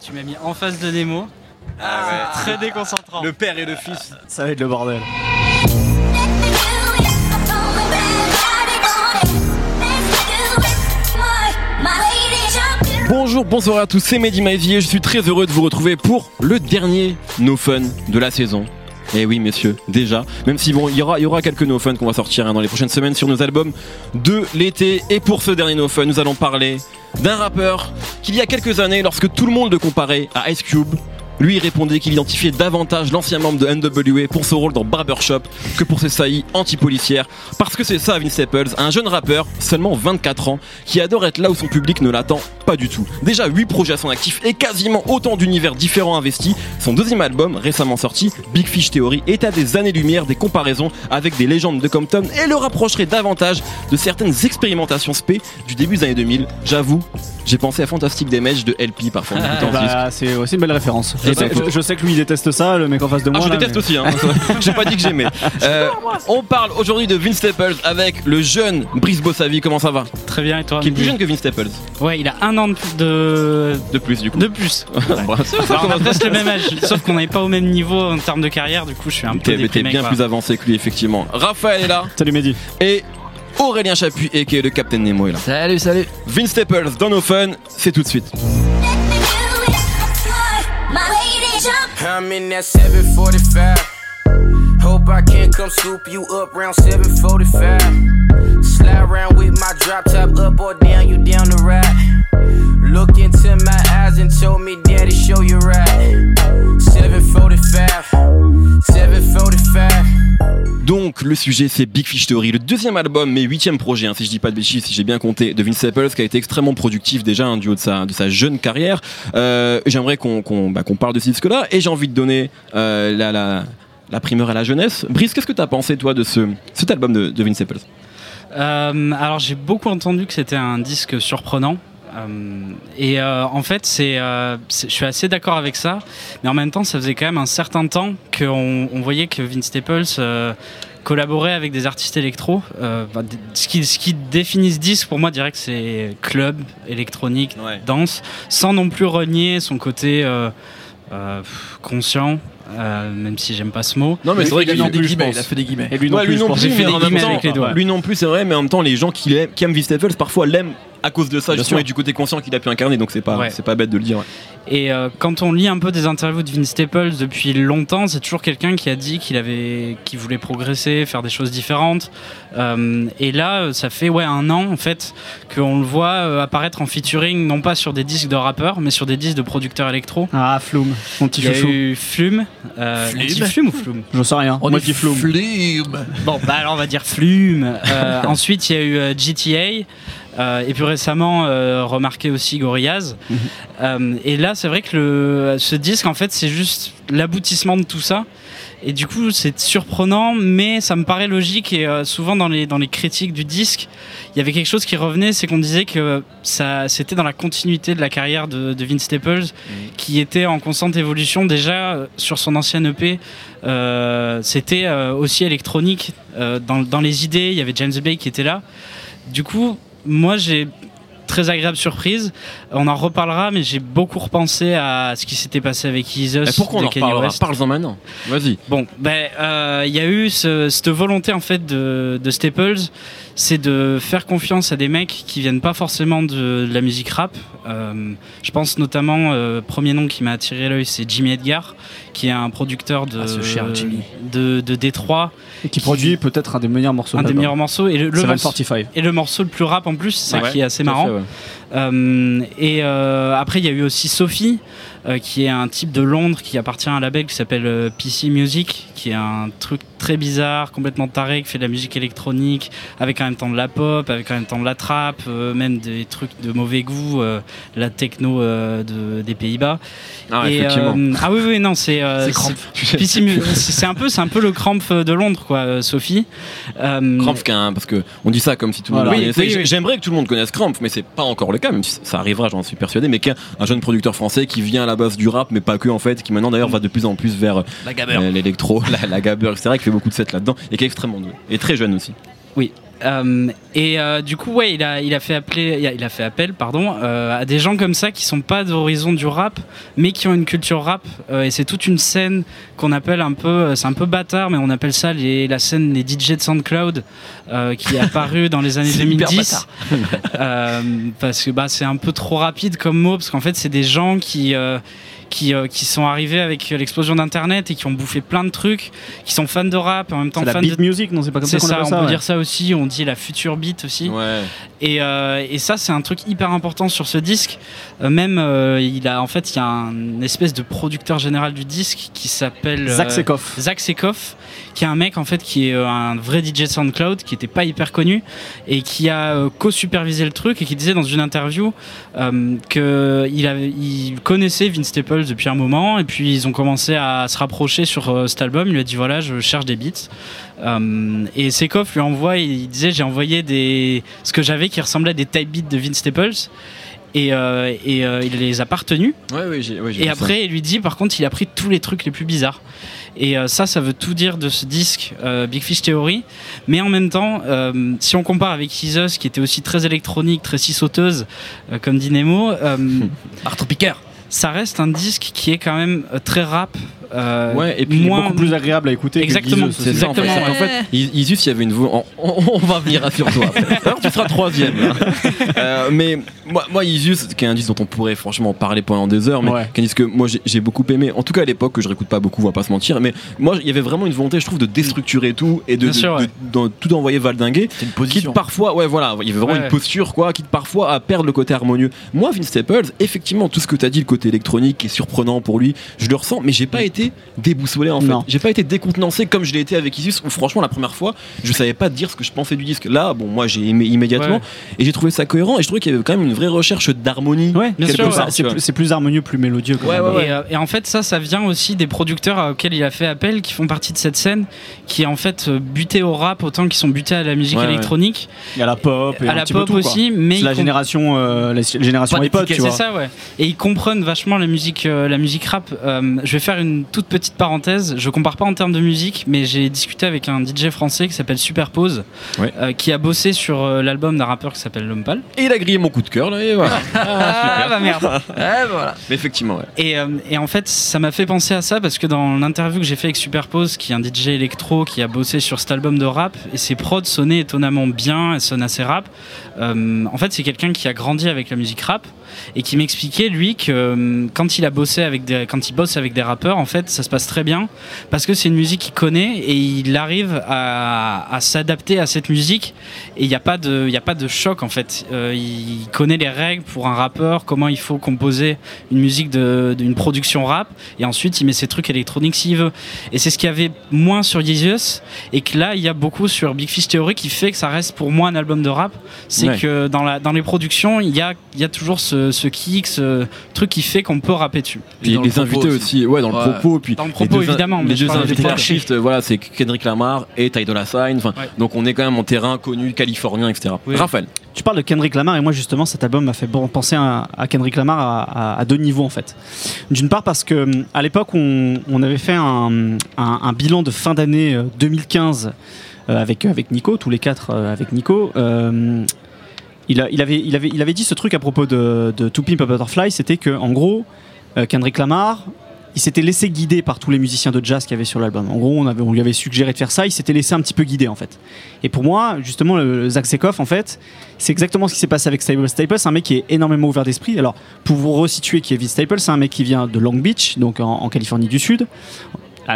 Tu m'as mis en face de Nemo. Ah Très déconcentrant. Le père et le fils. Ça va être le bordel. Bonjour, bonsoir à tous, c'est Mehdi Maizy et je suis très heureux de vous retrouver pour le dernier No Fun de la saison. Et oui, messieurs, déjà. Même si bon, il y aura, y aura quelques No Fun qu'on va sortir hein, dans les prochaines semaines sur nos albums de l'été. Et pour ce dernier No Fun, nous allons parler d'un rappeur qu'il y a quelques années, lorsque tout le monde le comparait à Ice Cube, lui répondait qu'il identifiait davantage l'ancien membre de NWA pour son rôle dans Barbershop que pour ses saillies anti-policières. Parce que c'est ça Vince Staples, un jeune rappeur, seulement 24 ans, qui adore être là où son public ne l'attend pas du tout. Déjà 8 projets à son actif et quasiment autant d'univers différents investis. Son deuxième album, récemment sorti, Big Fish Theory, est à des années-lumière des comparaisons avec des légendes de Compton et le rapprocherait davantage de certaines expérimentations spé du début des années 2000. J'avoue, j'ai pensé à Fantastic Damage de LP parfois disque. Bah, c'est aussi une belle référence. Je sais, je- je sais que lui il déteste ça, le mec en face de Ah, moi. je là, déteste mais- aussi, hein. j'ai pas dit que j'aimais. Euh, on parle aujourd'hui de Vince Staples avec le jeune Brice Bossavi, comment ça va? Très bien, et toi Qui est plus jeune que Vince Staples, Ouais, il a un an de, de, de plus du coup. de plus. Alors, on a presque le même âge, sauf qu'on n'est pas au même niveau en termes de carrière, du coup je suis un peu T'es bien quoi. plus avancé que lui, effectivement. Raphaël est là Salut Mehdi. et Aurélien Chapuis, et qui est le Captain Nemo, est là. Salut, salut. Vince Staples dans nos fun, c'est tout de suite. I'm in that 745. Hope I can come scoop you up round 745. Slide around with my drop top up or down, you down the ride. Look into my eyes and told me, Daddy, show you right. 745. 745. Donc le sujet c'est Big Fish Theory, le deuxième album mais huitième projet, hein, si je dis pas de bêtises, si j'ai bien compté, de Vince Staples, qui a été extrêmement productif déjà hein, du haut de sa, de sa jeune carrière. Euh, J'aimerais qu'on qu'on bah, parle de ce disque-là et j'ai envie de donner euh, la, la, la primeur à la jeunesse. Brice, qu'est-ce que t'as pensé toi de ce, cet album de, de Vince Staples? Euh, alors j'ai beaucoup entendu que c'était un disque surprenant. Euh, et euh, en fait, c'est, euh, c'est- je suis assez d'accord avec ça, mais en même temps, ça faisait quand même un certain temps qu'on on voyait que Vince Staples euh, collaborait avec des artistes électro. Euh, bah, ce, qui, ce qui définit ce disque, pour moi, que c'est club, électronique, Ouais. danse, sans non plus renier son côté euh, euh, conscient, euh, même si j'aime pas ce mot. Non mais c'est vrai il a qu'il fait des guillemets. Il a fait des guillemets. Et lui non Ouais, plus, lui non plus, J'ai fait mais des en même guillemets temps, avec les doigts. lui non plus c'est vrai, mais en même temps les gens qui, aiment- qui aiment Vince Staples parfois l'aiment à cause de ça justement et du côté conscient qu'il a pu incarner, donc c'est pas Ouais. c'est pas bête de le dire. ouais. Et euh, quand on lit un peu des interviews de Vince Staples depuis longtemps, c'est toujours quelqu'un qui a dit qu'il avait, qu'il voulait progresser, faire des choses différentes. Euh, et là, ça fait ouais un an en fait qu'on le voit euh, apparaître en featuring, non pas sur des disques de rappeurs, mais sur des disques de producteurs électro. Ah, Flume, mon petit Il y a eu Flume, euh, on Flume dit Flume ou Flume? J'en sais rien. On Moi qui Flume. flume. Bon, bah alors on va dire Flume. Euh, ensuite, il y a eu euh, GTA. Euh, et puis récemment, euh, remarqué aussi Gorillaz. Mhm. Euh, et là, c'est vrai que le, ce disque, en fait, c'est juste l'aboutissement de tout ça. Et du coup, c'est surprenant, mais ça me paraît logique. Et euh, souvent, dans les, dans les critiques du disque, il y avait quelque chose qui revenait c'est qu'on disait que ça, c'était dans la continuité de la carrière de, de Vince Staples, qui était en constante évolution. Déjà, sur son ancien EP, c'était aussi électronique. Dans, dans les idées, il y avait James Bay qui était là. Du coup, moi, j'ai très agréable surprise. On en reparlera, mais j'ai beaucoup repensé à ce qui s'était passé avec Jesus Et pourquoi on en reparlera. Parle-en maintenant. Vas-y. Bon, ben, euh, il y a eu ce- cette volonté en fait de, de Staples, c'est de faire confiance à des mecs qui viennent pas forcément de, de la musique rap. Euh, je pense notamment, euh, premier nom qui m'a attiré l'œil, c'est Jimmy Edgar, qui est un producteur de Ah, ce cher Jimmy. de, de Détroit, Et qui produit peut-être un des meilleurs morceaux un de des meilleurs morceaux et le, le morceau, 745. et le morceau le plus rap en plus, c'est ça Ouais, qui est assez marrant. fait, ouais. Euh, et euh, après, il y a eu aussi Sophie, euh, qui est un type de Londres qui appartient à un label qui s'appelle euh, PC Music, qui est un truc très bizarre, complètement taré, qui fait de la musique électronique, avec en même temps de la pop, avec en même temps de la trap, euh, même des trucs de mauvais goût, euh, la techno euh, de, des Pays-Bas. Ah, Et, euh, ah oui, oui, non, c'est. euh, C'est un peu, c'est un peu le Krampf de Londres, quoi, Sophie. Euh, Krampf, qu'un- parce que on dit ça comme si tout le monde Voilà. le Oui, connaissait. oui, oui. J'aimerais que tout le monde connaisse Krampf, mais c'est pas encore le cas, même si ça arrivera, j'en suis persuadé. Mais qu'un un jeune producteur français qui vient à la base du rap, mais pas que en fait, qui maintenant d'ailleurs va de plus en plus vers l'électro, la, la gabber, etc., qui fait beaucoup de sets là-dedans et qui est extrêmement doué et très jeune aussi. Euh, et euh, du coup, ouais, il a, il a fait appeler, il a, il a fait appel, pardon, euh, à des gens comme ça qui sont pas d'horizon du rap, mais qui ont une culture rap. Et c'est toute une scène qu'on appelle un peu, c'est un peu bâtard, mais on appelle ça les, la scène des DJ de SoundCloud, qui est apparue dans les années C'est hyper 2010. Euh, parce que bah, c'est un peu trop rapide comme mot, parce qu'en fait, c'est des gens qui. Euh, qui, euh, qui sont arrivés avec l'explosion d'internet et qui ont bouffé plein de trucs, qui sont fans de rap et en même temps C'est la fans beat de music, non C'est pas comme ça qu'on on ça peut ouais. dire ça aussi, on dit la future beat aussi. Ouais. Et, euh, et ça, c'est un truc hyper important sur ce disque. Euh, même, euh, il a en fait, il y a un espèce de producteur général du disque qui s'appelle euh, Zach Sekoff. Zach Sekoff, qui est un mec en fait qui est euh, un vrai DJ SoundCloud, qui était pas hyper connu et qui a euh, co-supervisé le truc et qui disait dans une interview euh, que il, avait, il connaissait Vince Staples depuis un moment et puis ils ont commencé à se rapprocher sur euh, cet album. Il lui a dit voilà, je cherche des beats. Euh, et Sekoff lui envoie, il disait j'ai envoyé des ce que j'avais qui ressemblait à des type beats de Vince Staples. Et, euh, et euh, il les a pas retenus. Ouais, Et ça. après, il lui dit, par contre, il a pris tous les trucs les plus bizarres. Et euh, ça, ça veut tout dire de ce disque Big Fish Theory. Mais en même temps, si on compare avec Jesus, qui était aussi très électronique, très scie sauteuse, comme dit Nemo, Arthur Picker. Ça reste un disque qui est quand même euh, très rap. Euh, Ouais, et puis moins Beaucoup plus agréable à écouter. Exactement. C'est ça, en fait. Exactement, En fait, il il y avait une voix. On, on- on va venir sur toi. Alors, tu seras troisième. là. Euh, mais moi, moi, Isus, qui est un disque dont on pourrait franchement parler pendant des heures, mais Ouais. qui est un disque que moi j'ai- j'ai beaucoup aimé. En tout cas à l'époque, que je réécoute pas beaucoup, on va pas se mentir. Mais moi, il y avait vraiment une volonté, je trouve, de déstructurer tout et de, Bien de- sûr, de- ouais. d'en- tout envoyer valdinguer. C'est une Quitte position. parfois, ouais, voilà, il y avait vraiment Ouais. une posture, quoi, quitte parfois à perdre le côté harmonieux. Moi, Vince Staples, effectivement, tout ce que tu as dit, le côté électronique qui est surprenant pour lui, je le ressens, mais j'ai pas été déboussolé en fait. J'ai pas été décontenancé comme je l'ai été avec Isis, où franchement, la première fois, je savais pas dire ce que je pensais du disque. Là, bon, moi, j'ai aimé immédiatement, Ouais. et j'ai trouvé ça cohérent, et je trouvais qu'il y avait quand même une vraie recherche d'harmonie. Ouais. C'est plus- harmonieux, plus mélodieux. quand Ouais, même. ouais, Et, euh, et en fait, ça, ça vient aussi des producteurs auxquels il a fait appel, qui font partie de cette scène, qui est en fait euh, butés au rap autant qu'ils sont butés à la musique électronique, Il y a la pop et à un la petit peu pop quoi. aussi, mais la génération, euh, la génération Pas iPod, d'étiquette, tu vois. C'est ça, ouais. Et ils comprennent vachement la musique, euh, la musique rap. Euh, je vais faire une toute petite parenthèse. Je compare pas en termes de musique, mais j'ai discuté avec un DJ français qui s'appelle Superpose, Ouais. euh, qui a bossé sur euh, l'album d'un rappeur qui s'appelle Lompal. Et il a grillé mon coup de cœur, là, et voilà. Ah, bah merde. Ouais, voilà. Mais effectivement, ouais. Et, euh, et en fait, ça m'a fait penser à ça parce que dans l'interview que j'ai fait avec Superpose, qui est un DJ électro qui a bossé sur cet album de rap, et ses prods sonnaient étonnamment bien, elles sonnent assez rap. euh, en fait, c'est quelqu'un qui a grandi avec la musique rap et qui m'expliquait lui que euh, quand il a bossé avec des, quand il bosse avec des rappeurs, en fait, ça se passe très bien parce que c'est une musique qu'il connaît et il arrive à, à s'adapter à cette musique et il n'y a pas de, y a pas de choc en fait. Euh, il connaît les règles pour un rappeur, comment il faut composer une musique d'une production rap et ensuite il met ses trucs électroniques s'il veut. Et c'est ce qu'il y avait moins sur Yeezus et que là il y a beaucoup sur Big Fish Theory qui fait que ça reste pour moi un album de rap. C'est Ouais. que dans, la, dans les productions il y a, il y a toujours ce, ce kick, ce truc qui fait qu'on peut rapper dessus. Puis Et les le invités aussi. aussi, ouais, dans Ouais. le propos. Puis Dans le les propos, deux, évidemment, Les deux invités voilà, c'est Kendrick Lamar et Ty Dolla Sign. Enfin, Ouais. Donc on est quand même en terrain connu, californien, etc. Oui. Raphaël. Tu parles de Kendrick Lamar et moi justement cet album m'a fait penser à, à Kendrick Lamar à, à- à deux niveaux en fait. D'une part parce que hum, à l'époque on, on avait fait un, un- un bilan de fin d'année euh, 2015 euh, avec, avec Nico, tous les quatre euh, avec Nico. Euh, il, a- il avait, il, avait, il avait dit ce truc à propos de, de To Pimp a Butterfly, c'était que en gros euh, Kendrick Lamar il s'était laissé guider par tous les musiciens de jazz qu'il y avait sur l'album. En gros, on, lui avait suggéré de faire ça, il s'était laissé un petit peu guider en fait. Et pour moi, justement, Zach Sekoff, en fait, c'est exactement ce qui s'est passé avec Staples. Staples, un mec qui est énormément ouvert d'esprit. Alors, pour vous resituer qui est Vince Staples, c'est un mec qui vient de Long Beach, donc en, Californie du Sud,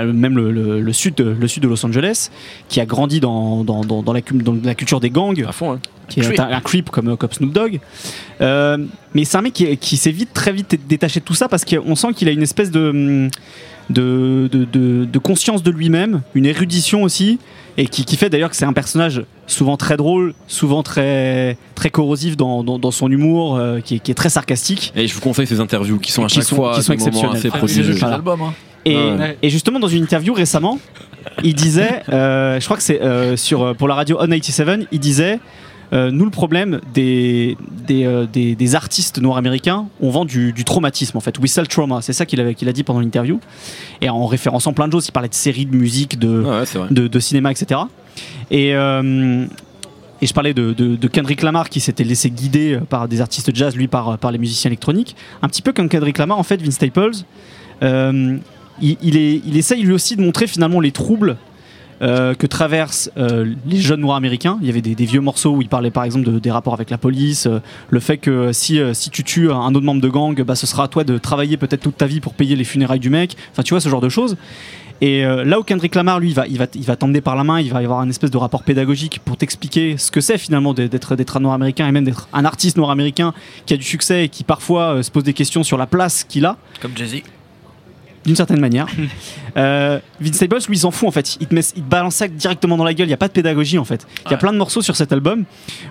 même le, le- le sud de, le sud de Los Angeles, qui a grandi dans, dans, dans- dans la, cu- dans la culture des gangs, À fond, hein. qui est un, un creep comme, comme Snoop Dogg. Euh, mais c'est un mec qui, qui s'est vite, très vite détaché de tout ça parce qu'on sent qu'il a une espèce de, de, de, de- de conscience de lui-même, une érudition aussi, et qui, qui fait d'ailleurs que c'est un personnage souvent très drôle, souvent très, très corrosif dans, dans, dans son humour, euh, qui, est, qui est très sarcastique. Et je vous conseille ces interviews qui sont à Qui chaque sont- fois qui sont exceptionnelles. assez Voilà. l'album. Hein. Et, Ouais. et justement, dans une interview récemment, il disait, euh, je crois que c'est euh, sur pour la radio On 87, il disait. euh, nous, le problème des, des, euh, des, des artistes nord-américains, on vend du, du traumatisme en fait. We sell trauma. C'est ça qu'il avait- qu'il a dit pendant l'interview. Et en référençant plein de choses, il parlait de séries, de musique, de, ouais, de, de cinéma, etc. Et, euh, Et je parlais de, de- de Kendrick Lamar qui s'était laissé guider par des artistes jazz, lui par, par les musiciens électroniques. Un petit peu comme Kendrick Lamar, en fait, Vince Staples, euh, il, essaye lui aussi de montrer finalement les troubles euh, que traversent euh, les jeunes noirs américains. Il y avait des, vieux morceaux où il parlait par exemple de- des rapports avec la police, euh, le fait que si, tu tues un autre membre de gang, bah, ce sera à toi de travailler peut-être toute ta vie pour payer les funérailles du mec. Enfin, tu vois, ce genre de choses. Et là où Kendrick Lamar, lui, il va, t'emmener par la main, il va y avoir un espèce de rapport pédagogique pour t'expliquer ce que c'est finalement d'être d'être un noir américain et même d'être un artiste noir américain qui a du succès et qui parfois se pose des questions sur la place qu'il a Comme Jay-Z. D'une certaine manière. euh, Vince Staples, lui, il s'en fout en fait. Il te, met, il te balance ça directement dans la gueule. Il n'y a pas de pédagogie en fait. Il y a Ouais. plein de morceaux sur cet album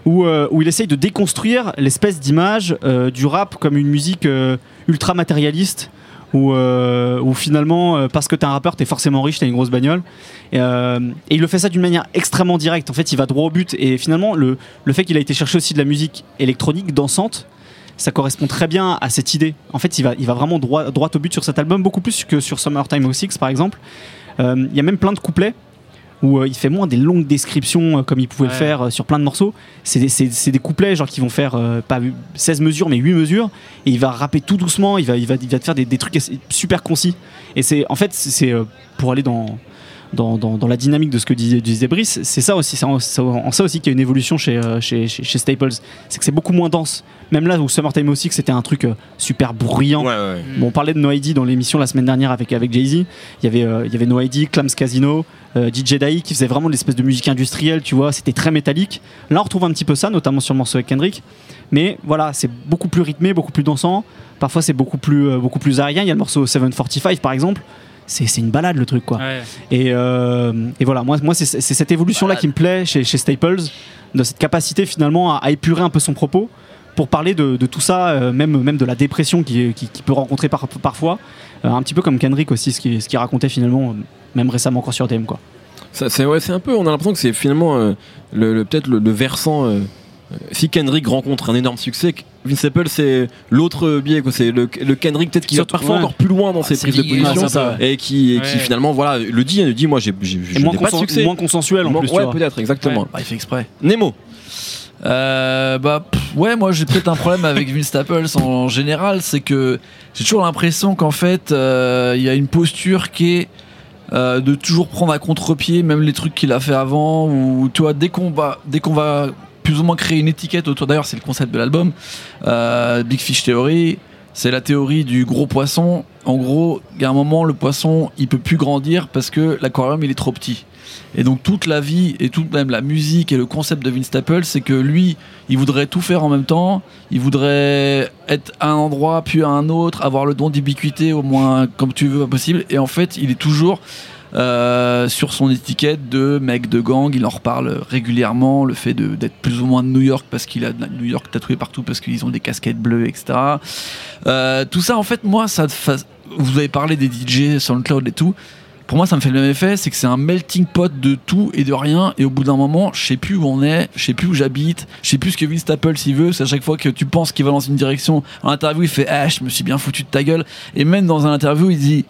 où, euh, où il essaye de déconstruire l'espèce d'image euh, du rap comme une musique ultra matérialiste. Où, où finalement, parce que t'es un rappeur, t'es forcément riche, t'as une grosse bagnole. Et, et il le fait ça d'une manière extrêmement directe. En fait, il va droit au but. Et finalement, le, le fait qu'il a été chercher aussi de la musique électronique, dansante, ça correspond très bien à cette idée. En fait, il va, il va vraiment droit, droit au but sur cet album, beaucoup plus que sur Summertime 06 par exemple. Euh, Il y a même plein de couplets où euh, il fait moins des longues descriptions euh, comme il pouvait le faire sur plein de morceaux. C'est des, couplets genre qui vont faire pas 16 mesures mais 8 mesures et il va rapper tout doucement, il va, il va, il va te faire des, des trucs super concis. Et c'est en fait, c'est- pour aller dans, dans, dans- dans la dynamique de ce que disait, disait Brice, c'est ça aussi, c'est en, ça aussi qu'il y a une évolution chez, euh, chez, chez, chez Staples. C'est que c'est beaucoup moins dense. Même là où Summertime aussi, que c'était un truc euh, super bruyant. Ouais, ouais. Bon, on parlait de No ID dans l'émission la semaine dernière avec, avec Jay-Z. Il y avait, euh, il y avait No ID, Clams Casino, euh, DJ Dai qui faisait vraiment l'espèce de musique industrielle, tu vois. C'était très métallique. Là, on retrouve un petit peu ça, notamment sur le morceau avec Kendrick. Mais voilà, c'est beaucoup plus rythmé, beaucoup plus dansant. Parfois, c'est beaucoup plus, beaucoup plus aérien. Il y a le morceau 745 par exemple. C'est c'est une balade le truc, quoi. Ouais. Et, euh, et voilà, moi, moi c'est cette évolution-là qui me plaît chez, chez Staples, de cette capacité finalement à, à épurer un peu son propos pour parler de, de tout ça, euh, même, même de la dépression qu'il qui, qui peut rencontrer par- parfois. Euh, un petit peu comme Kendrick aussi, ce qu'il ce qu'il racontait finalement, même récemment encore sur DM. Quoi. Ça, c'est ouais, c'est un peu. On a l'impression que c'est finalement euh, le, le- peut-être le, le versant. Euh, si Kendrick rencontre un énorme succès, Vince Staples c'est l'autre biais quoi. C'est le, le Kendrick peut-être qui va parfois ouais. encore plus loin dans ses c'est prises de position ça, et qui, et qui Ouais. finalement voilà le dit, il dit moi j'ai j'ai- moins, pas de succès. moins consensuel en Moins- plus. tu ouais vois. peut-être exactement. Bah, il fait exprès. Nemo. Euh, bah pff, ouais, moi j'ai peut-être un problème avec Vince Staples en général, c'est que j'ai toujours l'impression qu'en fait euh, il y a une posture qui est euh, de toujours prendre à contre-pied même les trucs qu'il a fait avant ou tu vois dès qu'on va dès qu'on va plus ou moins créer une étiquette autour d'ailleurs c'est le concept de l'album euh, Big Fish Theory c'est la théorie du gros poisson en gros il y a un moment le poisson il peut plus grandir parce que l'aquarium il est trop petit et donc toute la vie et toute même la musique et le concept de Vince Staples, c'est que lui, il voudrait tout faire en même temps. Il voudrait être à un endroit puis à un autre, avoir le don d'ubiquité au moins comme tu veux possible. Et en fait, il est toujours euh, sur son étiquette de mec de gang. Il en reparle régulièrement. Le fait d'être plus ou moins de New York parce qu'il a New York tatoué partout parce qu'ils ont des casquettes bleues, etc. Euh, tout ça, en fait, moi, ça. Vous avez parlé des DJ, SoundCloud et tout pour moi ça me fait le même effet c'est que c'est un melting pot de tout et de rien et au bout d'un moment je sais plus où on est je sais plus où j'habite je sais plus ce que Vince Staples s'il veut c'est à chaque fois que tu penses qu'il va dans une direction en interview il fait ah je me suis bien foutu de ta gueule et même dans un interview il dit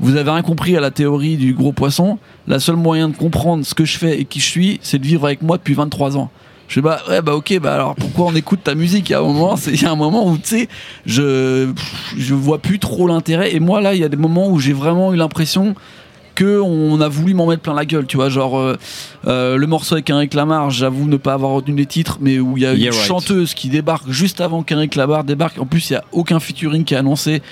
vous avez rien compris à la théorie du gros poisson la seule moyen de comprendre ce que je fais et qui je suis c'est de vivre avec moi depuis 23 ans je fais bah ouais bah ok bah alors pourquoi on écoute ta musique? Il y a un moment c'est il y a un moment où tu sais je je vois plus trop l'intérêt et moi là il y a des moments où j'ai vraiment eu l'impression que on a voulu m'en mettre plein la gueule, tu vois, genre euh, euh, le morceau avec Henrik Lamar, j'avoue ne pas avoir retenu les titres, mais où il y a Yeah, une right. chanteuse qui débarque juste avant qu'Henrik Lamar débarque. En plus, il y a aucun featuring qui est annoncé.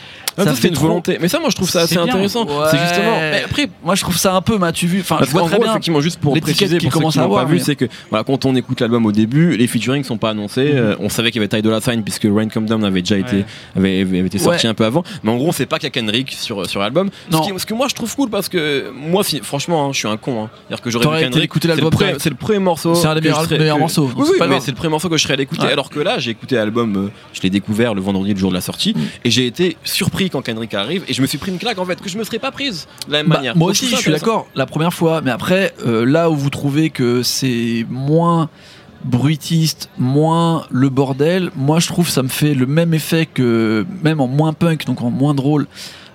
Ça, fait c'est une trop- volonté. Mais ça, moi, je trouve ça assez bien. intéressant. Ouais. C'est justement. Mais après, moi je trouve ça un peu, m'as-tu vu Enfin, Parce je vois qu'en très gros, bien. effectivement, juste pour préciser, pour ceux commence qui à n'ont pas avoir, vu, c'est que voilà, quand on écoute l'album au début, les featuring sont pas annoncés. Euh, on savait qu'il y avait Ty Dolla Sign puisque Rain Come Down avait déjà été, avait, avait été sorti Ouais. un peu avant. Mais en gros, c'est pas qu'il y a Kendrick sur, sur l'album. Ce, Non. qui- ce que moi je trouve cool parce que moi, franchement, hein, je suis un con. hein. C'est-à-dire que j'aurais Kendrick. C'est le, l'album pre- direct. c'est le premier morceau. C'est un des meilleurs- morceaux, Oui, c'est mais le premier morceau que je serais allé écouter. Alors que là, j'ai écouté l'album, je l'ai découvert le vendredi, le jour de la sortie, Mm. et j'ai été surpris quand Kendrick arrive, et je me suis pris une claque en fait que je me serais pas prise de la même Bah, manière. moi aussi, je suis d'accord, la première fois, mais après, euh, là où vous trouvez que c'est moins bruitiste, moins le bordel, moi je trouve ça me fait le même effet que, même en moins punk, donc en moins drôle,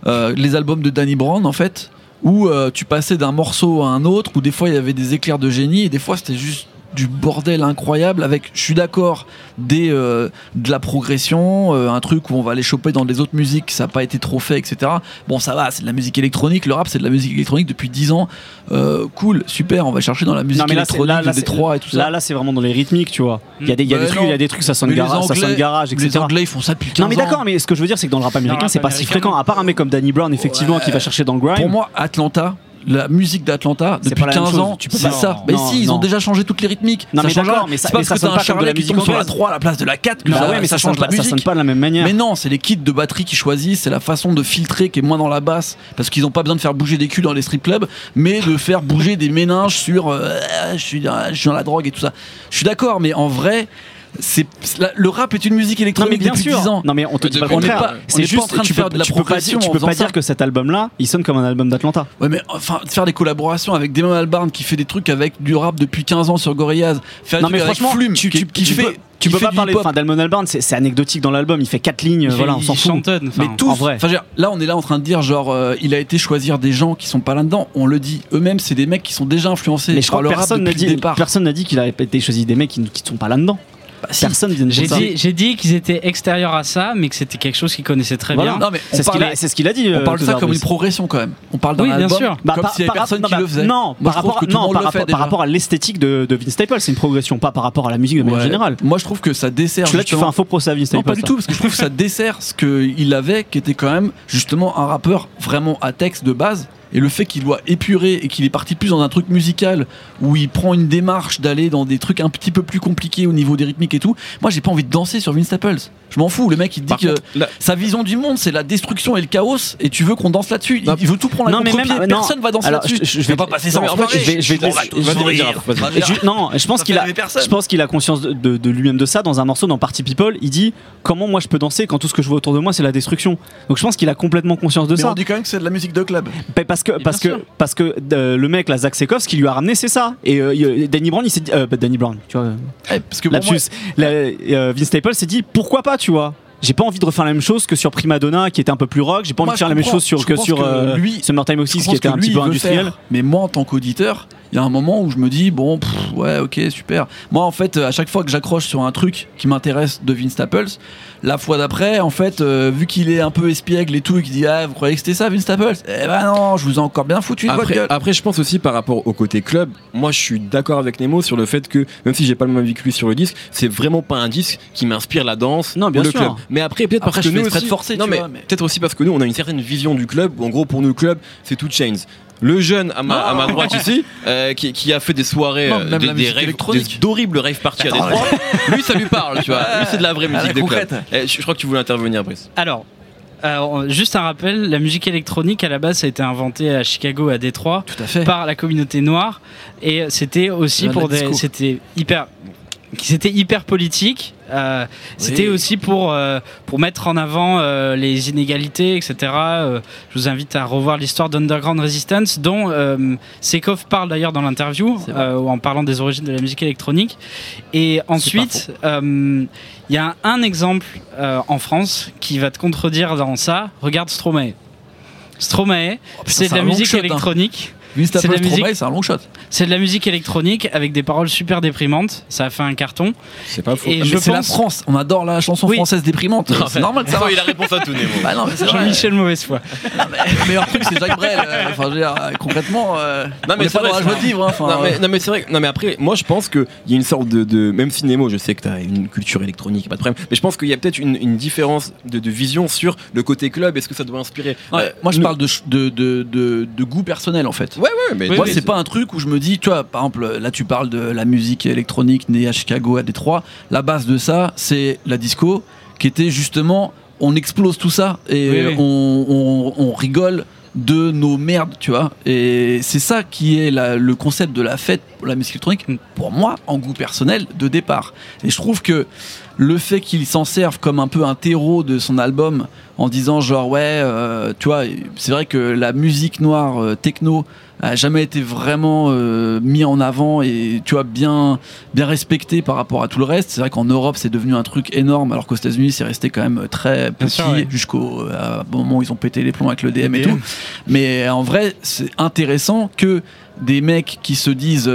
euh, les albums de Danny Brown en fait, où euh, tu passais d'un morceau à un autre, où des fois il y avait des éclairs de génie, et des fois c'était juste du bordel incroyable avec, je suis d'accord, des euh, de la progression, euh, un truc où on va aller choper dans des autres musiques, ça n'a pas été trop fait, etc. Bon, ça va, c'est de la musique électronique. Le rap, c'est de la musique électronique depuis 10 ans. Euh, cool, super. On va chercher dans la musique Non, mais là, électronique là, là, de c'est- Détroit et tout ça. Là, là, c'est vraiment dans les rythmiques, tu vois. Il y a des, y a Bah des trucs, non. il y a des trucs, ça sonne, Mais les gara- ça sonne garage, Les etc. Anglais, ils font ça depuis 15 Non mais d'accord, mais ce que je veux dire, c'est que dans le rap américain, c'est pas si fréquent. À part un mec comme Danny Brown, effectivement, Ouais. qui va chercher dans le grime. Pour moi, Atlanta, la musique d'Atlanta, depuis pas la même 15 chose. ans, Tu peux c'est pas- ça. mais si, ils ont déjà changé toutes les rythmiques. Non, Ça mais change d'accord, mais ça- c'est mais parce ça que t'as pas un Charlet qui musique tombe sur la anglaise. 3 à la place de la 4 que ça, ouais, mais ça ça, change pas, la ça musique. sonne pas de la même manière. Mais non, c'est les kits de batterie qui choisissent, c'est la façon de filtrer qui est moins dans la basse, parce qu'ils n'ont pas besoin de faire bouger des culs dans les strip clubs, mais de faire bouger des méninges sur euh, je, suis dans, je suis dans la drogue et tout ça. Je suis d'accord, mais en vrai, c'est le rap est une musique Non mais électronique bien depuis sûr. 10 ans. Non mais on te dit pas le On n'est contraire. pas- on C'est n'est pas en train de tu faire peux- de la tu peux pas dire- Tu peux pas ça. dire que cet album-là, il sonne comme un album d'Atlanta. Ouais, mais enfin, faire des collaborations avec Damon Albarn qui fait des trucs avec du rap depuis 15 ans sur Gorillaz, faire des Non trucs mais avec franchement, Flume tu, qui, tu, qui tu fait, peux, tu pas parler. Enfin, Damon Albarn, c'est anecdotique dans l'album. Il fait quatre lignes. Il Voilà, fait- on s'en fout. Mais tous, en vrai. là on est là en train de dire genre euh, il a été choisir des gens qui sont pas là-dedans. On le dit eux-mêmes, c'est des mecs qui sont déjà influencés Mais je par crois le que rap personne n'a depuis dit, le départ. personne n'a dit qu'il avait été choisi des mecs qui, qui sont pas là-dedans. Bah, si. Personne vient de J'ai dit, j'ai dit qu'ils étaient extérieurs à ça, mais que c'était quelque chose qu'ils connaissaient très Voilà. bien. Non mais on C'est ce qu'il parle, a, c'est ce qu'il a dit. on euh, parle de ça César comme une Brice. progression quand même. On parle d'un Oui, bien album sûr. Bah, comme par- s'il y avait par- personne non, qui bah, le faisait. Non, Moi, par je trouve rapport, que tout le non, monde par le fait rapport, par déjà. rapport à l'esthétique de, de Vince Staples, c'est une progression, pas par rapport à la musique de manière Ouais. générale. Moi je trouve que ça dessert là, tu fais justement- un faux procès à Vince Non, Staples. pas du là. tout, parce que je trouve que ça dessert ce qu'il avait, qui était quand même justement un rappeur vraiment à texte de base. Et le fait qu'il doit épurer et qu'il est parti plus dans un truc musical où il prend une démarche d'aller dans des trucs un petit peu plus compliqués au niveau des rythmiques et tout. Moi, j'ai pas envie de danser sur Vince Staples. Je m'en fous. Le mec, il dit Par que contre, sa vision du monde, c'est la destruction et le chaos, et tu veux qu'on danse là-dessus. Il, veut tout prendre à non, mais contre-pied. non. Personne va danser là-dessus. je- je- je vais pas passer ça en fait, je vais- je je non, je pense qu'il a, personne. je pense qu'il a conscience de, de- de lui-même de ça. Dans un morceau dans Party People, il dit comment moi je peux danser quand tout ce que je vois autour de moi c'est la destruction? Donc je pense qu'il a complètement conscience de Mais ça. on dit quand même que c'est de la musique de club. Pa- Parce que parce que sûr. parce que euh, le mec là Zach Sekov ce qu'il lui a ramené c'est ça. Et euh, il- Danny Brown il s'est dit euh, pas Danny Brown tu vois. Eh, Parce que moi, Lapsus. La- euh, Vince Staples s'est dit pourquoi pas tu vois. J'ai pas envie de refaire la même chose que sur Prima Donna qui était un peu plus rock. J'ai pas envie Moi, de faire la même chose sur Je que sur que euh, lui- Summertime Oxys qui était un petit peu industriel. faire. Mais moi, en tant qu'auditeur, il y a un moment où je me dis bon, pff, ouais, ok, super. Moi, en fait, à chaque fois que j'accroche sur un truc qui m'intéresse de Vince Staples, la fois d'après, en fait, euh, vu qu'il est un peu espiègle et tout, et qu'il dit ah, vous croyez que c'était ça, Vince Staples? Eh ben non, je vous ai encore bien foutu Après, gueule. après, je pense aussi par rapport au côté club, moi je suis d'accord avec Nemo sur le fait que, même si j'ai pas le même lui sur le disque, c'est vraiment pas un disque qui m'inspire la danse Non, bien ou le sûr. club. Mais après, peut-être parce que nous aussi, de forcer, non, tu mais, vois, mais- peut-être aussi parce que nous on a une certaine vision du club. En gros, pour nous, le club, c'est tout Chains. Le jeune à ma, à ma droite ici, euh, qui, qui a fait des soirées, Non, euh, même des, la des musique raves- électronique. des- d'horribles rave parties à Attends, Détroit, lui ça lui parle, tu vois. Lui c'est de la vraie Ah, musique de club. concrète. Eh, je, je crois que tu voulais intervenir, Brice. Alors, euh, juste un rappel, la musique électronique à la base ça a été inventé à Chicago, à Détroit, Tout à fait. par la communauté noire, et c'était aussi La pour disco. des, c'était hyper, c'était hyper politique. euh, C'était aussi pour euh, pour mettre en avant euh, les inégalités, etc. Euh, je vous invite à revoir l'histoire d'Underground Resistance, dont euh, Sekov parle d'ailleurs dans l'interview, euh, en parlant des origines de la musique électronique. Et ensuite, euh, il y a un exemple euh, en France qui va te contredire dans ça. Regarde Stromae. Stromae, Oh, c'est de la un musique shot, hein. Vince c'est de Staples la musique- c'est un long shot. C'est de la musique électronique avec des paroles super déprimantes. Ça a fait un carton. C'est pas faux. Et Mais je c'est la pense- France. On adore la chanson Oui. française déprimante. C'est normal que ça il a réponse à tout, Nemo. Bah non, mais c'est vrai. Jean-Michel Mauvaise Foi. Le meilleur truc, c'est Jacques Brel. euh, Enfin, je veux dire, euh, concrètement, euh, Non, on mais est pas dans vrai, la joie de vivre. hein, enfin, non, mais, mais c'est vrai. Non mais après, moi je pense qu'il y a une sorte de, de même si Nemo, je sais que tu as une culture électronique, pas de problème. Mais je pense qu'il y a peut-être une, une différence de, de vision sur le côté club. Est-ce que ça doit inspirer Ouais, Euh, moi, je nous- parle de, ch- de, de, de, de goût personnel en fait. Ouais, ouais, mais Moi, c'est pas un truc où je me dis, tu vois, par exemple, là, tu parles de la musique électronique née à Chicago, à Détroit. La base de ça, c'est la disco, qui était justement, on explose tout ça et Oui, oui. On, on- on rigole de nos merdes, tu vois. Et c'est ça qui est la- le concept de la fête pour la musique électronique, pour moi, en goût personnel, de départ. Et je trouve que le fait qu'il s'en serve comme un peu un terreau de son album en disant genre ouais euh, tu vois c'est vrai que la musique noire euh, techno a jamais été vraiment euh, mis en avant et tu vois bien bien respecté par rapport à tout le reste c'est vrai qu'en Europe c'est devenu un truc énorme alors qu'aux États-Unis c'est resté quand même très petit ouais. jusqu'au euh, moment où ils ont pété les plombs avec le DM et DM. tout mais en vrai c'est intéressant que des mecs qui se disent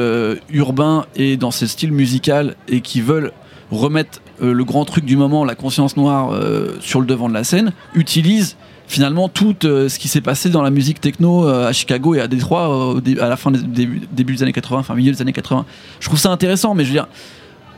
urbains et dans ce style musical et qui veulent remettre euh, le grand truc du moment, la conscience noire, euh, sur le devant de la scène, utilisent finalement tout euh, ce qui s'est passé dans la musique techno à Chicago et à Détroit à la fin des début des années 80, enfin milieu des années 80. Je trouve ça intéressant, mais je veux dire,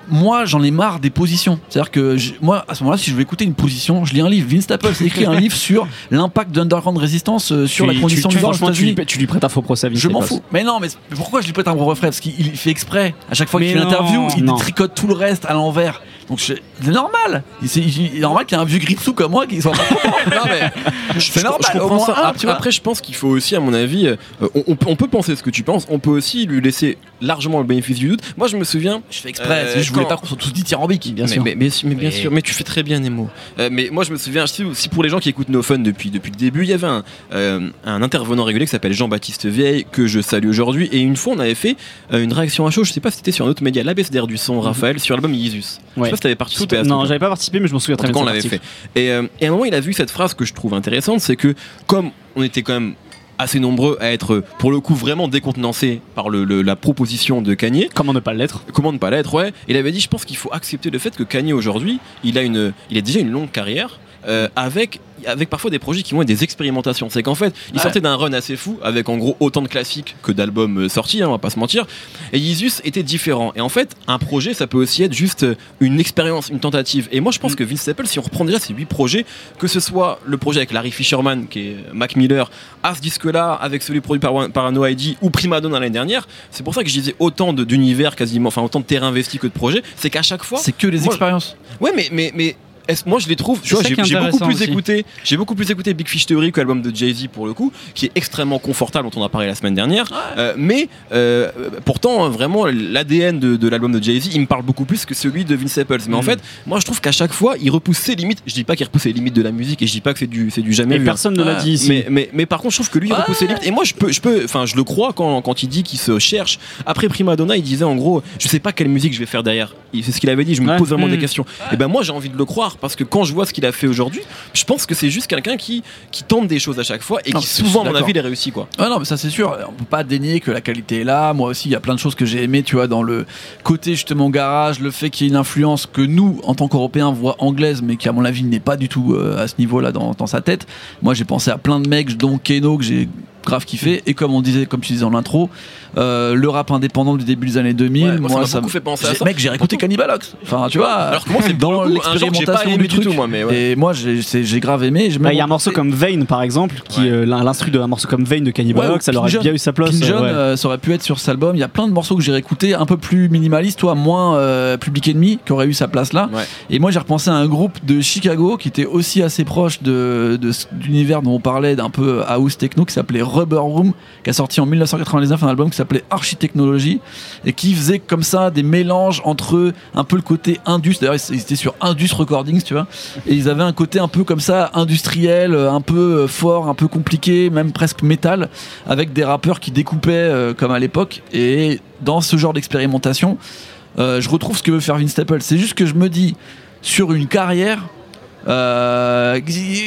moi j'en ai marre des positions. C'est-à-dire que moi à ce moment-là, si je veux écouter une position, je lis un livre. Vince Staples a écrit un livre sur l'impact d'Underground Resistance euh, sur Tu- la condition tu- du tu- franchement, tu, tu lui prêtes un faux procès. Vince Je m'en fous. Mais non, mais pourquoi je lui prête un gros refrain? Parce qu'il il fait exprès. À chaque fois qu'il fait l'interview, non. il tricote tout le reste à l'envers. Donc c'est normal. C'est normal qu'il y ait un vieux gritsou comme moi qui soit pas Non, mais c'est normal. Je au moins ça. un, Après, tu vois. après, je pense qu'il faut aussi, à mon avis, euh, on, on peut- on peut penser ce que tu penses. On peut aussi lui laisser largement le bénéfice du doute. Moi, je me souviens. je fais exprès. Euh, je voulais quand- pas qu'on soit tous dithyrambiques. Bien mais, sûr. Mais, mais- mais bien sûr, mais tu fais très bien Nemo. Euh, mais moi je me souviens, si, si pour les gens qui écoutent No Fun depuis, depuis le début, il y avait un, euh, un intervenant régulier qui s'appelle Jean-Baptiste Vieille, que je salue aujourd'hui. Et une fois on avait fait euh, une réaction à chaud, je sais pas si c'était sur un autre média, l'ABCDR du son, Raphaël, sur l'album Ouais. Si t'avais participé à ce Non, j'avais pas participé, mais je m'en souviens En très bien. on de cet l'avait fait. Et, euh, et à un moment, il a vu cette phrase que je trouve intéressante, c'est que comme on était quand même assez nombreux à être, pour le coup, vraiment décontenancés par le- le- la proposition de Kanye, Comment ne pas l'être comment ne pas l'être, ouais. Il avait dit, je pense qu'il faut accepter le fait que Kanye aujourd'hui, il a une, il a déjà une longue carrière. Euh, avec avec parfois des projets qui vont être des expérimentations c'est qu'en fait il Ouais. sortait d'un run assez fou avec en gros autant de classiques que d'albums euh, sortis hein, on va pas se mentir et Yeezus était différent et en fait un projet ça peut aussi être juste euh, une expérience une tentative et moi je pense que Vince Staples si on reprend déjà ces huit projets que ce soit le projet avec Larry Fisherman qui est Mac Miller à ce disque là avec celui produit par, par No ID ou Prima Donna l'année dernière c'est pour ça que je disais autant d'univers quasiment enfin autant de terrain investi que de projets c'est qu'à chaque fois C'est que les Moi- expériences. Ouais, mais, mais, moi je les trouve. Tu vois, j'ai beaucoup plus aussi. écouté. J'ai beaucoup plus écouté Big Fish Theory que l'album de Jay Z pour le coup, qui est extrêmement confortable dont on a parlé la semaine dernière. Euh, mais euh, pourtant, vraiment, l'ADN de, de l'album de Jay Z, il me parle beaucoup plus que celui de Vince Staples. Mais en Mm. fait, moi je trouve qu'à chaque fois, il repousse ses limites. Je dis pas qu'il repousse les limites de la musique et je dis pas que c'est du, c'est du jamais Et vu. hein. personne ne l'a dit ici. Mais, mais, mais par contre, je trouve que lui, il repousse ses limites. Et moi, je peux, je peux, enfin, je le crois quand, quand il dit qu'il se cherche. Après Prima Donna, il disait en gros, je sais pas quelle musique je vais faire derrière. C'est ce qu'il avait dit. Je me Ouais. pose vraiment Mm. des questions. Et ben moi, j'ai envie de le croire parce que quand je vois ce qu'il a fait aujourd'hui, je pense que c'est juste quelqu'un qui, qui tente des choses à chaque fois et Non, qui souvent, à mon avis, les réussit quoi. Ah non, mais ça c'est sûr. On peut pas dénier que la qualité est là. Moi aussi, il y a plein de choses que j'ai aimé, tu vois, dans le côté justement garage, le fait qu'il y ait une influence que nous, en tant qu'Européens, voit anglaise, mais qui à mon avis n'est pas du tout euh, à ce niveau-là dans, dans sa tête. Moi, j'ai pensé à plein de mecs, dont Keno, que j'ai grave kiffé. Et comme on disait, comme tu disais en intro, euh, le rap indépendant du début des années 2000. Ouais, moi, ça m'a beaucoup me- fait penser à j'ai- ça. Mec, j'ai réécouté Cannibalox. Enfin, tu vois. Alors que moi, c'est dans l'expérimentation du truc. tout, moi, mais ouais. Et moi, j'ai grave aimé. Bah, Il y a un morceau écouté- comme Vein par exemple, qui Ouais. euh, l'in- l'instru d'un morceau comme Vein de Cannibal Ouais, ou Ox, ça leur Pin a bien eu sa place. John, ouais. euh, ça aurait pu être sur cet album. Il y a plein de morceaux que j'ai réécoutés, un peu plus minimalistes, toi, moins euh, Public Enemy, qui aurait eu sa place là. Ouais. Et moi, j'ai repensé à un groupe de Chicago qui était aussi assez proche de, d'univers dont on parlait, d'un peu house techno, qui s'appelait Rubber Room, qui a sorti en 1999 un album qui s'appelait Architechnology, et qui faisait comme ça des mélanges entre un peu le côté indus. D'ailleurs, ils étaient sur Indus Recordings, tu vois. Et ils avaient un côté un peu comme ça, industriel, un peu euh, fort, un peu compliqué, même presque métal, avec des rappeurs qui découpaient euh, comme à l'époque. Et dans ce genre d'expérimentation, euh, je retrouve ce que veut faire Vince Staples. C'est juste que je me dis, sur une carrière, euh,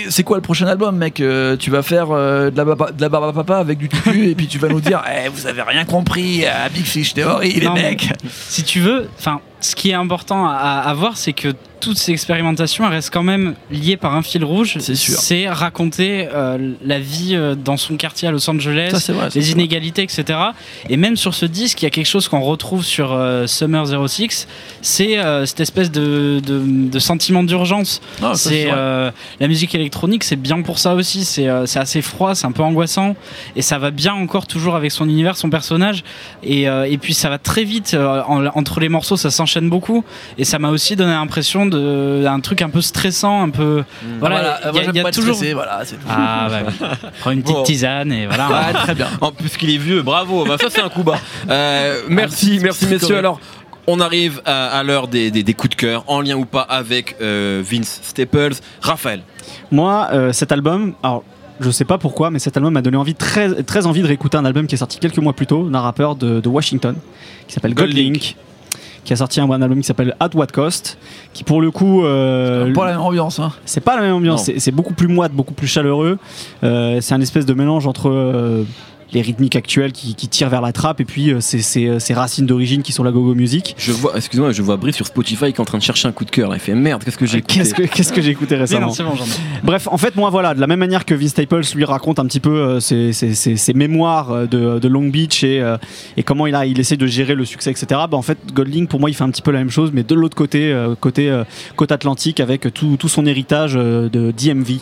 c'est quoi le prochain album, mec Euh, Tu vas faire euh, de, la baba- de la papa avec du tutu et puis tu vas nous dire, Eh, vous avez rien compris à Big Fish Theory, les Non, mecs. si tu veux, enfin, ce qui est important à, à voir, c'est que toutes ces expérimentations elles restent quand même liées par un fil rouge. C'est sûr. C'est raconter euh, la vie euh, dans son quartier à Los Angeles, Ça, vrai. les vrai. inégalités, etc. Et même sur ce disque, il y a quelque chose qu'on retrouve sur euh, Summer 06, c'est cette espèce de, de, de sentiment d'urgence. Ah, c'est la musique électronique, c'est bien pour ça aussi. C'est assez froid, c'est un peu angoissant, et ça va bien encore toujours avec son univers, son personnage. Et, et puis ça va très vite en- entre les morceaux, ça s'enchaîne beaucoup. Et ça m'a aussi donné l'impression de d'un truc un peu stressant, un peu. Voilà, Voilà, il y a- moi, j'aime il y a pas être toujours. stressé, voilà, c'est tout. Ah bah, prends une petite Bon. tisane et voilà. Ouais, très bien. En plus qu'il est vieux, bravo. Bah, ça c'est un coup bas. Euh, merci, merci messieurs. correct. Alors. On arrive à, à l'heure des, des- des coups de cœur, en lien ou pas avec euh, Vince Staples. Raphaël, Moi, euh, cet album, alors je sais pas pourquoi, mais cet album m'a donné envie, très, très envie de réécouter un album qui est sorti quelques mois plus tôt d'un rappeur de, de Washington qui s'appelle Goldlink. Goldlink, qui a sorti un, album qui s'appelle At What Cost, qui pour le coup, euh, Pas la même ambiance, hein. c'est pas la même ambiance, c'est c'est beaucoup plus moite, beaucoup plus chaleureux. Euh, c'est un espèce de mélange entre euh, les rythmiques actuelles qui, qui tirent vers la trappe et puis euh, ces, ces- ces racines d'origine qui sont la gogo music. je vois, excuse-moi, je vois Brice sur Spotify qui est en train de chercher un coup de cœur. Il fait merde, qu'est-ce que j'ai écouté Qu'est-ce que, qu'est-ce que j'ai écouté récemment? non, bon. Bref, en fait, moi, voilà, de la même manière que Vince Staples lui raconte un petit peu euh, ses, ses- ses- ses mémoires euh, de, de Long Beach et, euh, et comment il, a, il essaie de gérer le succès, etc. Bah, en fait, Goldlink, pour moi, il fait un petit peu la même chose, mais de l'autre côté, euh, côté euh, côte atlantique, avec tout, tout son héritage euh, de DMV.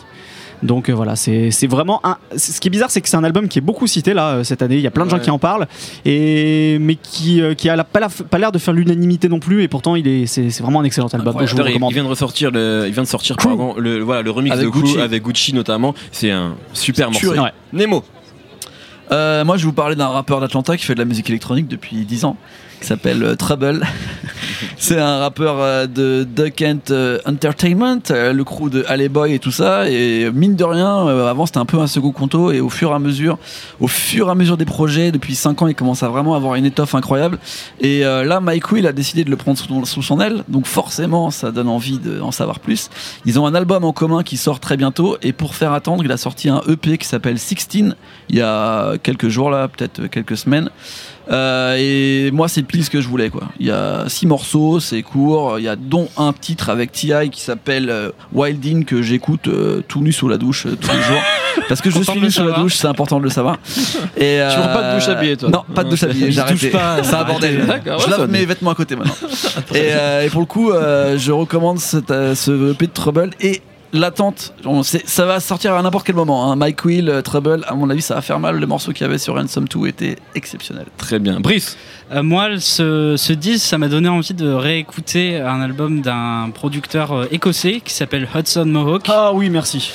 Donc euh, voilà, c'est c'est vraiment un. Ce qui est bizarre, c'est que c'est un album qui est beaucoup cité là euh, cette année. Il y a plein de gens Ouais. qui en parlent, et mais qui euh, qui a la- pas la- pas l'air de faire l'unanimité non plus. Et pourtant, il est c'est c'est vraiment un excellent album. Donc je vous il, recommande. il vient de ressortir le, il vient de sortir pardon, le, voilà, le remix Avec de Gucci. avec Gucci notamment. C'est un super morceau. Ouais. Nemo. Euh, moi, je vais vous parler d'un rappeur d'Atlanta qui fait de la musique électronique depuis 10 ans, qui s'appelle euh, Trouble. c'est un rappeur euh, de Duck Hunt euh, Entertainment, le crew de Alley et tout ça. Et mine de rien, avant c'était un peu un second conto, et au fur et à mesure, au fur et à mesure des projets, depuis 5 ans, il commence à vraiment avoir une étoffe incroyable. Et là, Mike Will a décidé de le prendre sous, sous son aile, donc forcément, ça donne envie d'en savoir plus. Ils ont un album en commun qui sort très bientôt, et pour faire attendre, il a sorti un EP qui s'appelle 16 il y a quelques jours là, peut-être quelques semaines. Euh, et moi, c'est pile ce que je voulais quoi. Il y a six morceaux, c'est court. Il y a dont un titre avec Ti qui s'appelle euh, Wildin que j'écoute euh, tout nu sous la douche euh, tous les jours parce que je suis nu sous la douche, c'est important de le savoir. Et Tu prends pas de douche habillée, toi Non, pas de douche habillée. Je J'ai arrêté. touche pas, C'est un bordel. Je lave mes vêtements à côté maintenant. et, et pour le coup, je recommande cette, ce EP de Trouble et l'attente. Ça va sortir à n'importe quel moment. hein. Mike Will, euh, Trouble, à mon avis, ça va faire mal. Le morceau qu'il y avait sur Ransom 2 était exceptionnel. Très bien. Brice. Euh, moi, ce, ce disque, ça m'a donné envie de réécouter un album d'un producteur euh, écossais qui s'appelle Hudson Mohawk. Ah oui, merci.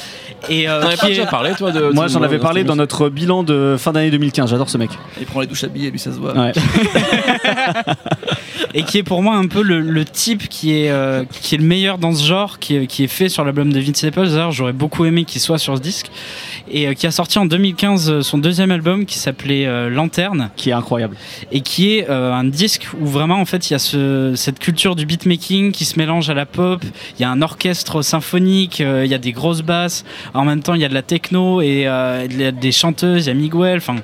Et euh, T'en avais pas déjà parlé, toi de, Moi, j'en avais parlé dans notre bilan de fin d'année 2015. J'adore ce mec. Il prend les douches habillées, lui, ça se voit. Ouais. et qui est pour moi un peu le, le type qui est, euh, qui est le meilleur dans ce genre, qui est, qui est fait sur l'album de Vince Staples. D'ailleurs, j'aurais beaucoup aimé qu'il soit sur ce disque. Et euh, qui a sorti en 2015 euh, son deuxième album qui s'appelait euh, Lanterne. Qui est incroyable. et qui est euh, un disque où vraiment en fait il y a ce, cette culture du beatmaking qui se mélange à la pop, il y a un orchestre symphonique, euh, il y a des grosses basses, en même temps il y a de la techno et euh, il y a des chanteuses, il y a Miguel, enfin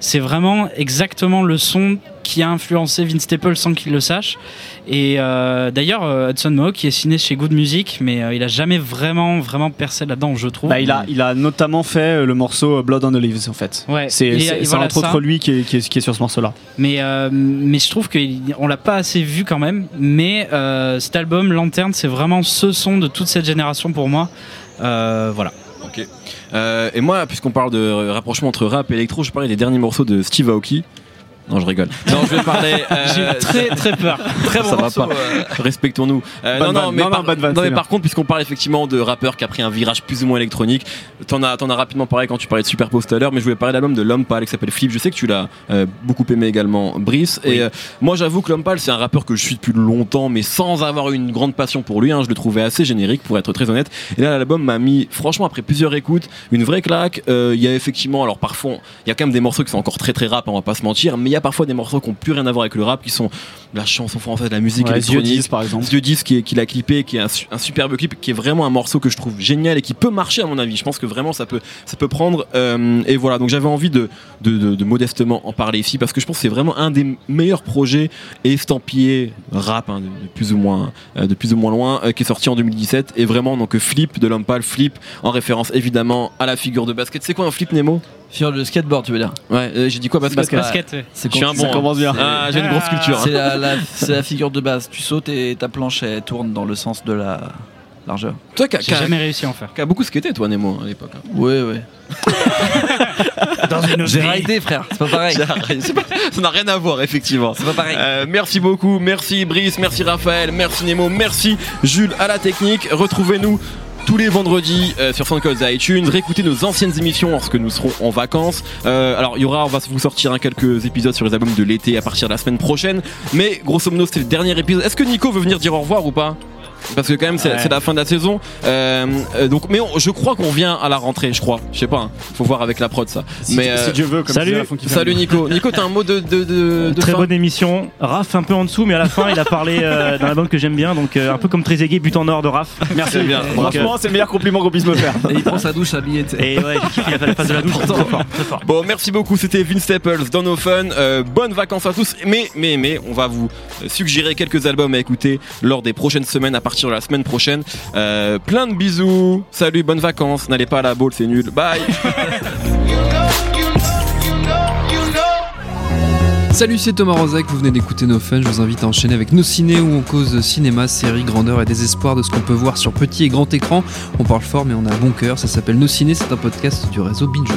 c'est vraiment exactement le son qui a influencé Vince Staples sans qu'il le sache. Et euh, d'ailleurs, euh, Hudson Mohawk qui est signé chez Good Music, mais euh, il a jamais vraiment, vraiment percé là-dedans, je trouve. Bah, il, a, il a notamment fait le morceau Blood on the Leaves en fait. Ouais. C'est voilà entre ça. autres lui qui est, qui est- qui est sur ce morceau-là. Mais, euh, mais je trouve qu'on l'a pas assez vu quand même. Mais cet album, Lanterne, c'est vraiment ce son de toute cette génération pour moi. Voilà. Ok. Euh, et moi, puisqu'on parle de rapprochement entre rap et électro, je parlais des derniers morceaux de Steve Aoki. Non, je rigole. Non, je vais parler. euh, J'ai très très peur. Très bon Ça va pas. euh, Respectons-nous. Euh, non, non, mais, Non, par, non, mais contre, puisqu'on parle effectivement de rappeur qui a pris un virage plus ou moins électronique, t'en as, t'en as rapidement parlé quand tu parlais de Superpose tout à l'heure, mais je voulais parler de l'album de L'Homme Pâle qui s'appelle Flip. Je sais que tu l'as euh, beaucoup aimé également, Brice. Oui. Et moi, j'avoue que L'Homme Pâle, c'est un rappeur que je suis depuis longtemps, mais sans avoir une grande passion pour lui. hein. je le trouvais assez générique, pour être très honnête. Et là, l'album m'a mis, franchement, après plusieurs écoutes, une vraie claque. Il y a effectivement, alors parfois, il y a quand même des morceaux qui sont encore très très rap, on va pas se mentir, mais il y a parfois des morceaux qui ont plus rien à voir avec le rap, qui sont la chanson française, la musique Ouais, Dieu électronique. 10 par exemple. Dieu 10 qui est- qu'il a clippé, qui est un, su- un superbe clip, qui est vraiment un morceau que je trouve génial et qui peut marcher à mon avis. Je pense que vraiment ça peut, ça peut prendre. euh, et voilà, donc j'avais envie de, de, de- de modestement en parler ici parce que je pense que c'est vraiment un des meilleurs projets estampillés rap hein, de, de plus ou moins, euh, de plus ou moins loin, euh, qui est sorti en 2017 et vraiment donc Flip de l'homme pâle, Flip en référence évidemment à la figure de basket. C'est quoi un flip Nemo? Sur le skateboard, tu veux dire? Ouais, euh, j'ai dit quoi basket, Basket. Basket, ouais. C'est Je suis un bon. Ça commence bien. Ah, j'ai une grosse culture. hein. C'est la, la- c'est la figure de base. Tu sautes et ta planche elle tourne dans le sens de la largeur. Toi qui jamais réussi à en faire. as beaucoup skaté toi Nemo à l'époque. hein. Ouais. Dans une J'ai raidé, frère. C'est pas pareil. Pas- ça n'a rien à voir, effectivement. C'est pas pareil. Euh, merci beaucoup, merci Brice, merci Raphaël, merci Nemo, merci Jules à la technique. Retrouvez-nous tous les vendredis euh, sur SoundCloud et iTunes. Réécoutez nos anciennes émissions lorsque nous serons en vacances. Euh, alors il y aura, on va vous sortir hein, quelques épisodes sur les albums de l'été à partir de la semaine prochaine. Mais grosso modo, c'est le dernier épisode. Est-ce que Nico veut venir dire au revoir ou pas? Parce que quand même c'est Ouais. la fin de la saison euh, euh, donc mais on- je crois qu'on vient à la rentrée je crois je sais pas hein. faut voir avec la prod ça Si, mais si euh, Dieu veut, comme salut. la salut. Nico Nico t'as un mot de de, de, de Très fin bonne émission. Raph un peu en dessous, mais à la fin, il a parlé euh, d'un album que j'aime bien, donc euh, un peu comme Trezeguet, but en or de Raph. Merci. Bien. Donc, Franchement, c'est le meilleur compliment qu'on puisse me faire. Et il prend sa douche habillé. tu sais. Et ouais, j'ai kiffé, il a fait la phase de la douche. Très fort, très fort. Bon, merci beaucoup. C'était Vince Staples dans No Fun. Euh, bonnes vacances à tous. Mais, mais, mais, on va vous suggérer quelques albums à écouter lors des prochaines semaines, à partir de la semaine prochaine. Euh, plein de bisous. Salut, bonnes vacances. N'allez pas à la boule, c'est nul. Bye. Salut, c'est Thomas Rozek, vous venez d'écouter No Fun, je vous invite à enchaîner avec Nos Ciné où on cause cinéma, série, grandeur et désespoir de ce qu'on peut voir sur petit et grand écran. On parle fort mais on a bon cœur, ça s'appelle Nos Ciné, c'est un podcast du réseau Binge